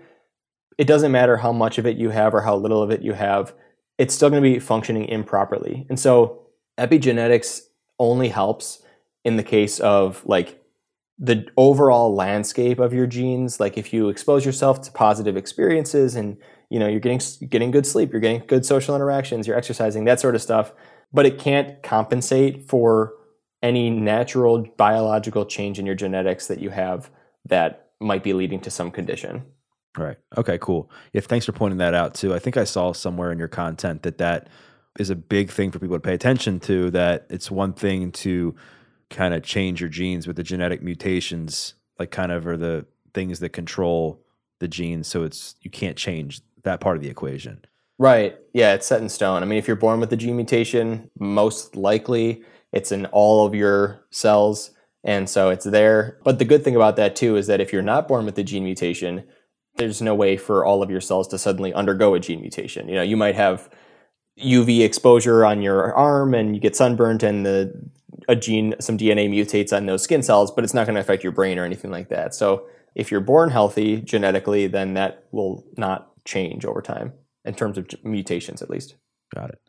it doesn't matter how much of it you have or how little of it you have, it's still going to be functioning improperly. And so epigenetics only helps in the case of like the overall landscape of your genes like if you expose yourself to positive experiences and you know you're getting getting good sleep you're getting good social interactions you're exercising that sort of stuff but it can't compensate for any natural biological change in your genetics that you have that might be leading to some condition. Right. Okay cool. Yeah thanks for pointing that out too. I think i saw somewhere in your content that that is a big thing for people to pay attention to that it's one thing to kind of change your genes with the genetic mutations like kind of are the things that control the genes so it's you can't change that part of the equation. Right. Yeah it's set in stone. I mean if you're born with the gene mutation most likely it's in all of your cells and so it's there. But the good thing about that too is that if you're not born with the gene mutation there's no way for all of your cells to suddenly undergo a gene mutation. You know you might have uv exposure on your arm and you get sunburnt and the a gene, some DNA mutates on those skin cells, but it's not going to affect your brain or anything like that. So if you're born healthy genetically, then that will not change over time in terms of mutations, at least. Got it.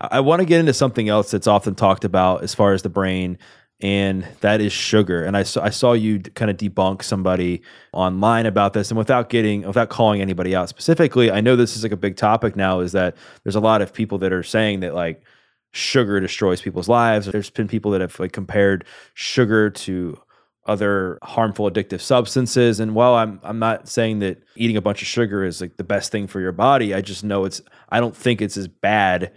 I want to get into something else that's often talked about as far as the brain, and that is sugar. And I saw, I saw you kind of debunk somebody online about this, and without getting, without calling anybody out specifically, I know this is like a big topic now. Is that there's a lot of people that are saying that like sugar destroys people's lives. There's been people that have like compared sugar to other harmful addictive substances and while I'm I'm not saying that eating a bunch of sugar is like the best thing for your body, I just know it's I don't think it's as bad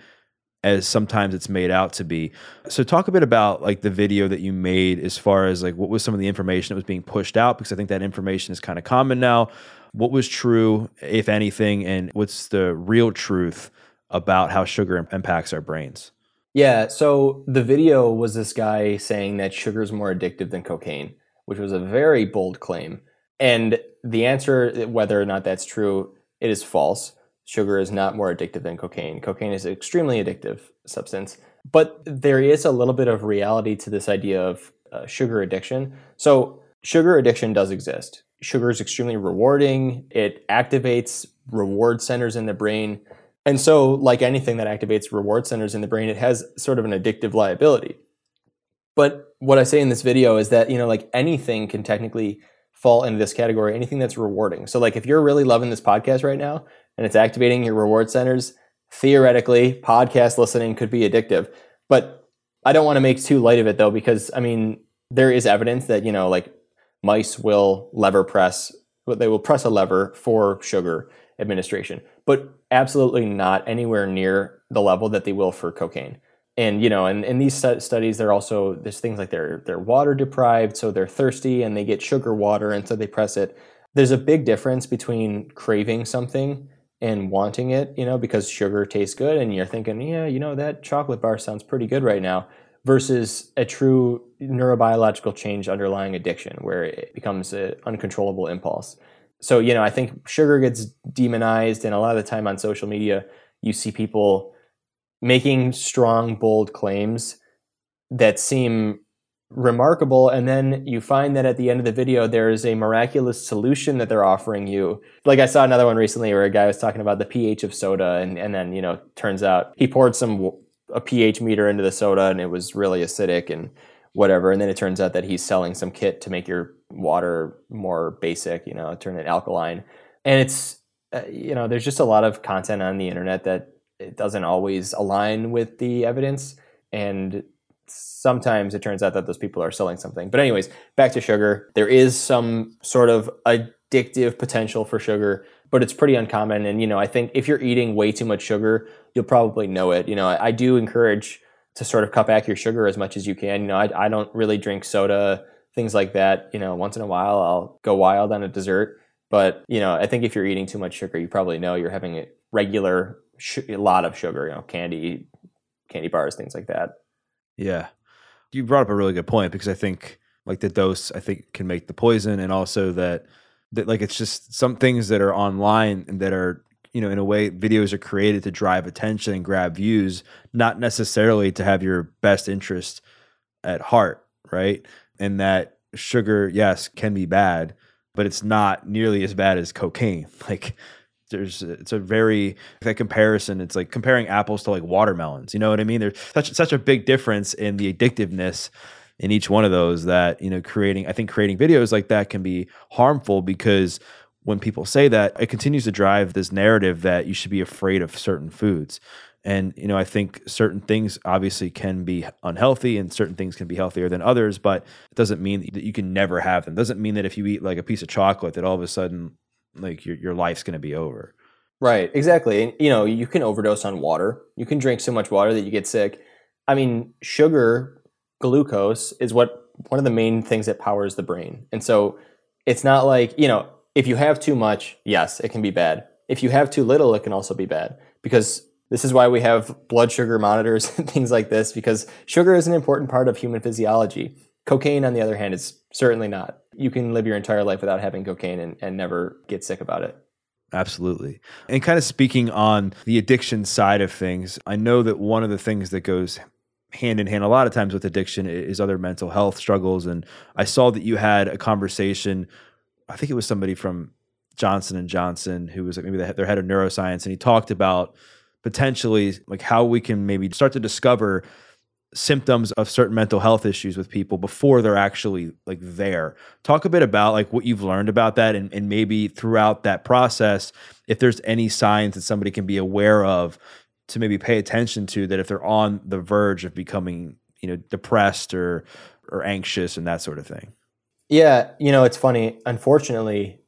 as sometimes it's made out to be. So talk a bit about like the video that you made as far as like what was some of the information that was being pushed out because I think that information is kind of common now. What was true if anything and what's the real truth about how sugar impacts our brains? Yeah, so the video was this guy saying that sugar is more addictive than cocaine, which was a very bold claim. And the answer, whether or not that's true, it is false. Sugar is not more addictive than cocaine. Cocaine is an extremely addictive substance. But there is a little bit of reality to this idea of uh, sugar addiction. So, sugar addiction does exist. Sugar is extremely rewarding, it activates reward centers in the brain and so, like anything that activates reward centers in the brain, it has sort of an addictive liability. But what I say in this video is that, you know, like anything can technically fall into this category, anything that's rewarding. So, like if you're really loving this podcast right now and it's activating your reward centers, theoretically, podcast listening could be addictive. But I don't want to make too light of it though, because I mean, there is evidence that, you know, like mice will lever press, they will press a lever for sugar administration, but absolutely not anywhere near the level that they will for cocaine. And you know, and in these studies, they're also there's things like they're they're water deprived, so they're thirsty and they get sugar water, and so they press it. There's a big difference between craving something and wanting it, you know, because sugar tastes good, and you're thinking, yeah, you know, that chocolate bar sounds pretty good right now, versus a true neurobiological change underlying addiction, where it becomes an uncontrollable impulse so you know i think sugar gets demonized and a lot of the time on social media you see people making strong bold claims that seem remarkable and then you find that at the end of the video there is a miraculous solution that they're offering you. Like i saw another one recently where a guy was talking about the ph of soda and, and then you know turns out he poured some a ph meter into the soda and it was really acidic and whatever and then it turns out that he's selling some kit to make your water more basic you know turn it alkaline and it's uh, you know there's just a lot of content on the internet that it doesn't always align with the evidence and sometimes it turns out that those people are selling something. But anyways, back to sugar. There is some sort of addictive potential for sugar, but it's pretty uncommon. And you know, I think if you're eating way too much sugar, you'll probably know it. You know, I, I do encourage to sort of cut back your sugar as much as you can. You know, I, I don't really drink soda, things like that. You know, once in a while I'll go wild on a dessert. But you know, I think if you're eating too much sugar, you probably know you're having a regular, sh- a lot of sugar. You know, candy, candy bars, things like that. Yeah. You brought up a really good point because I think like the dose I think can make the poison and also that that like it's just some things that are online and that are you know in a way videos are created to drive attention and grab views not necessarily to have your best interest at heart right and that sugar yes can be bad but it's not nearly as bad as cocaine. Like there's it's a very that comparison it's like comparing apples to like watermelons you know what i mean? There's such such a big difference in the addictiveness in each one of those that you know creating i think creating videos like that can be harmful because when people say that it continues to drive this narrative that you should be afraid of certain foods and you know i think certain things obviously can be unhealthy and certain things can be healthier than others but it doesn't mean that you can never have them it doesn't mean that if you eat like a piece of chocolate that all of a sudden like your your life's going to be over. Right, exactly. And you know, you can overdose on water. You can drink so much water that you get sick. I mean, sugar, glucose is what one of the main things that powers the brain. And so it's not like, you know, if you have too much, yes, it can be bad. If you have too little, it can also be bad because this is why we have blood sugar monitors and things like this because sugar is an important part of human physiology. Cocaine, on the other hand, is certainly not. You can live your entire life without having cocaine and, and never get sick about it. Absolutely. And kind of speaking on the addiction side of things, I know that one of the things that goes hand in hand a lot of times with addiction is other mental health struggles. And I saw that you had a conversation, I think it was somebody from Johnson and Johnson who was like maybe their head of neuroscience, and he talked about potentially like how we can maybe start to discover symptoms of certain mental health issues with people before they're actually like there. Talk a bit about like what you've learned about that and, and maybe throughout that process if there's any signs that somebody can be aware of to maybe pay attention to that if they're on the verge of becoming you know depressed or or anxious and that sort of thing. Yeah you know it's funny unfortunately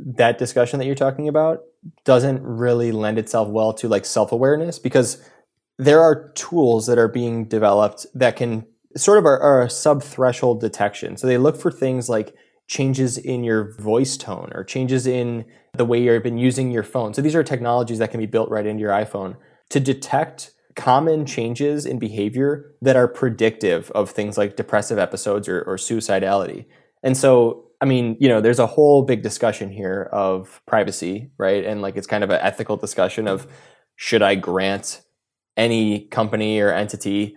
that discussion that you're talking about doesn't really lend itself well to like self-awareness because there are tools that are being developed that can sort of are, are a sub threshold detection. So they look for things like changes in your voice tone or changes in the way you've been using your phone. So these are technologies that can be built right into your iPhone to detect common changes in behavior that are predictive of things like depressive episodes or, or suicidality. And so, I mean, you know, there's a whole big discussion here of privacy, right? And like it's kind of an ethical discussion of should I grant any company or entity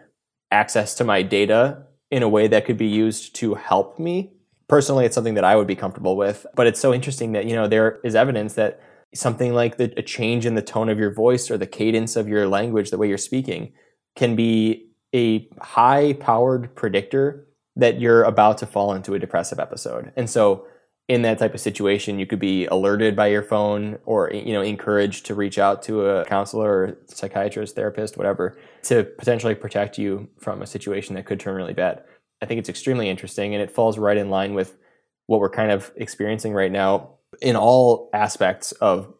access to my data in a way that could be used to help me. Personally, it's something that I would be comfortable with, but it's so interesting that, you know, there is evidence that something like the, a change in the tone of your voice or the cadence of your language, the way you're speaking, can be a high powered predictor that you're about to fall into a depressive episode. And so in that type of situation, you could be alerted by your phone or you know encouraged to reach out to a counselor or psychiatrist, therapist, whatever, to potentially protect you from a situation that could turn really bad. I think it's extremely interesting and it falls right in line with what we're kind of experiencing right now in all aspects of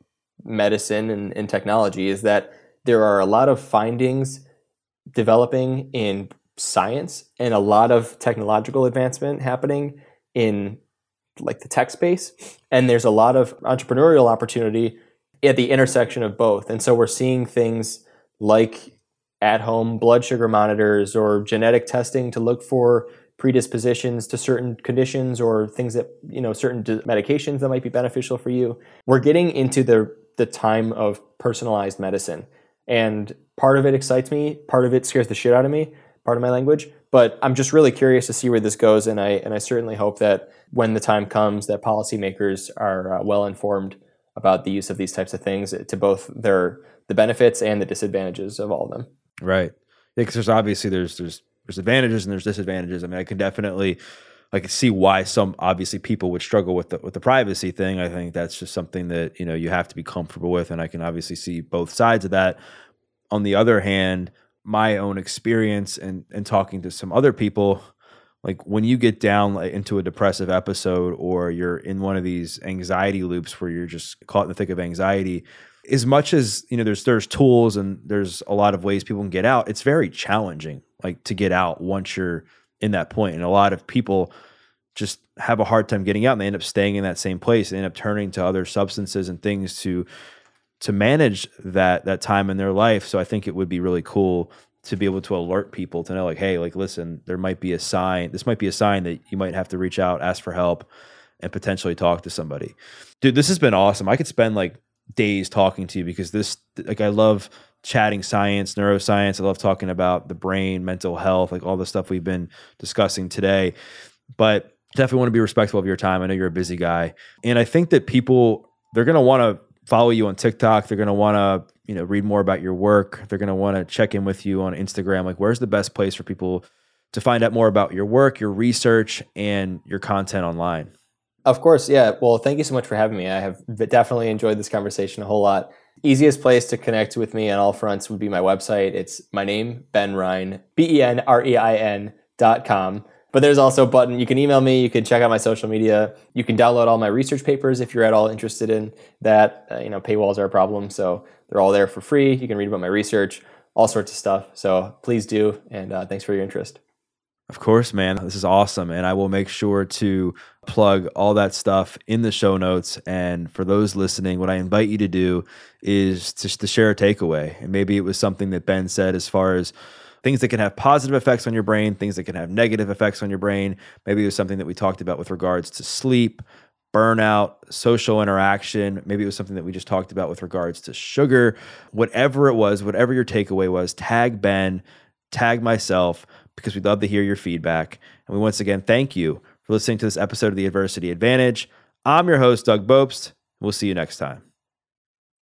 medicine and, and technology is that there are a lot of findings developing in science and a lot of technological advancement happening in like the tech space. And there's a lot of entrepreneurial opportunity at the intersection of both. And so we're seeing things like at home blood sugar monitors or genetic testing to look for predispositions to certain conditions or things that, you know, certain medications that might be beneficial for you. We're getting into the the time of personalized medicine. And part of it excites me, part of it scares the shit out of me, part of my language, But I'm just really curious to see where this goes, and I and I certainly hope that when the time comes, that policymakers are uh, well informed about the use of these types of things to both their the benefits and the disadvantages of all of them. Right. Yeah, because there's obviously there's there's there's advantages and there's disadvantages. I mean, I can definitely I can see why some obviously people would struggle with the with the privacy thing. I think that's just something that you know you have to be comfortable with, and I can obviously see both sides of that. On the other hand, my own experience and and talking to some other people, like when you get down like, into a depressive episode or you're in one of these anxiety loops where you're just caught in the thick of anxiety, as much as you know there's there's tools and there's a lot of ways people can get out, it's very challenging like to get out once you're in that point. And a lot of people just have a hard time getting out and they end up staying in that same place. They end up turning to other substances and things to to manage that that time in their life. So I think it would be really cool to be able to alert people to know like, hey, like listen, there might be a sign. This might be a sign that you might have to reach out, ask for help, and potentially talk to somebody. Dude, this has been awesome. I could spend like days talking to you because this like I love chatting science, neuroscience. I love talking about the brain, mental health, like all the stuff we've been discussing today. But definitely want to be respectful of your time. I know you're a busy guy. And I think that people, they're going to want to follow you on TikTok. They're going to want to, you know, read more about your work. They're going to want to check in with you on Instagram. Like, where's the best place for people to find out more about your work, your research, and your content online? Of course, yeah. Well, thank you so much for having me. I have definitely enjoyed this conversation a whole lot. Easiest place to connect with me on all fronts would be my website. It's my name, Ben Rein, B E N R E I N dot com. But there's also a button. You can email me. You can check out my social media. You can download all my research papers if you're at all interested in that. Uh, you know, paywalls are a problem, so they're all there for free. You can read about my research, all sorts of stuff. So please do, and uh, thanks for your interest. Of course, man. This is awesome. And I will make sure to plug all that stuff in the show notes. And for those listening, what I invite you to do is just to share a takeaway. And maybe it was something that Ben said as far as things that can have positive effects on your brain, things that can have negative effects on your brain. Maybe it was something that we talked about with regards to sleep, burnout, social interaction. Maybe it was something that we just talked about with regards to sugar. Whatever it was, whatever your takeaway was, tag Ben, tag myself because we'd love to hear your feedback. And we once again thank you for listening to this episode of The Adversity Advantage. I'm your host, Doug Bopst. We'll see you next time.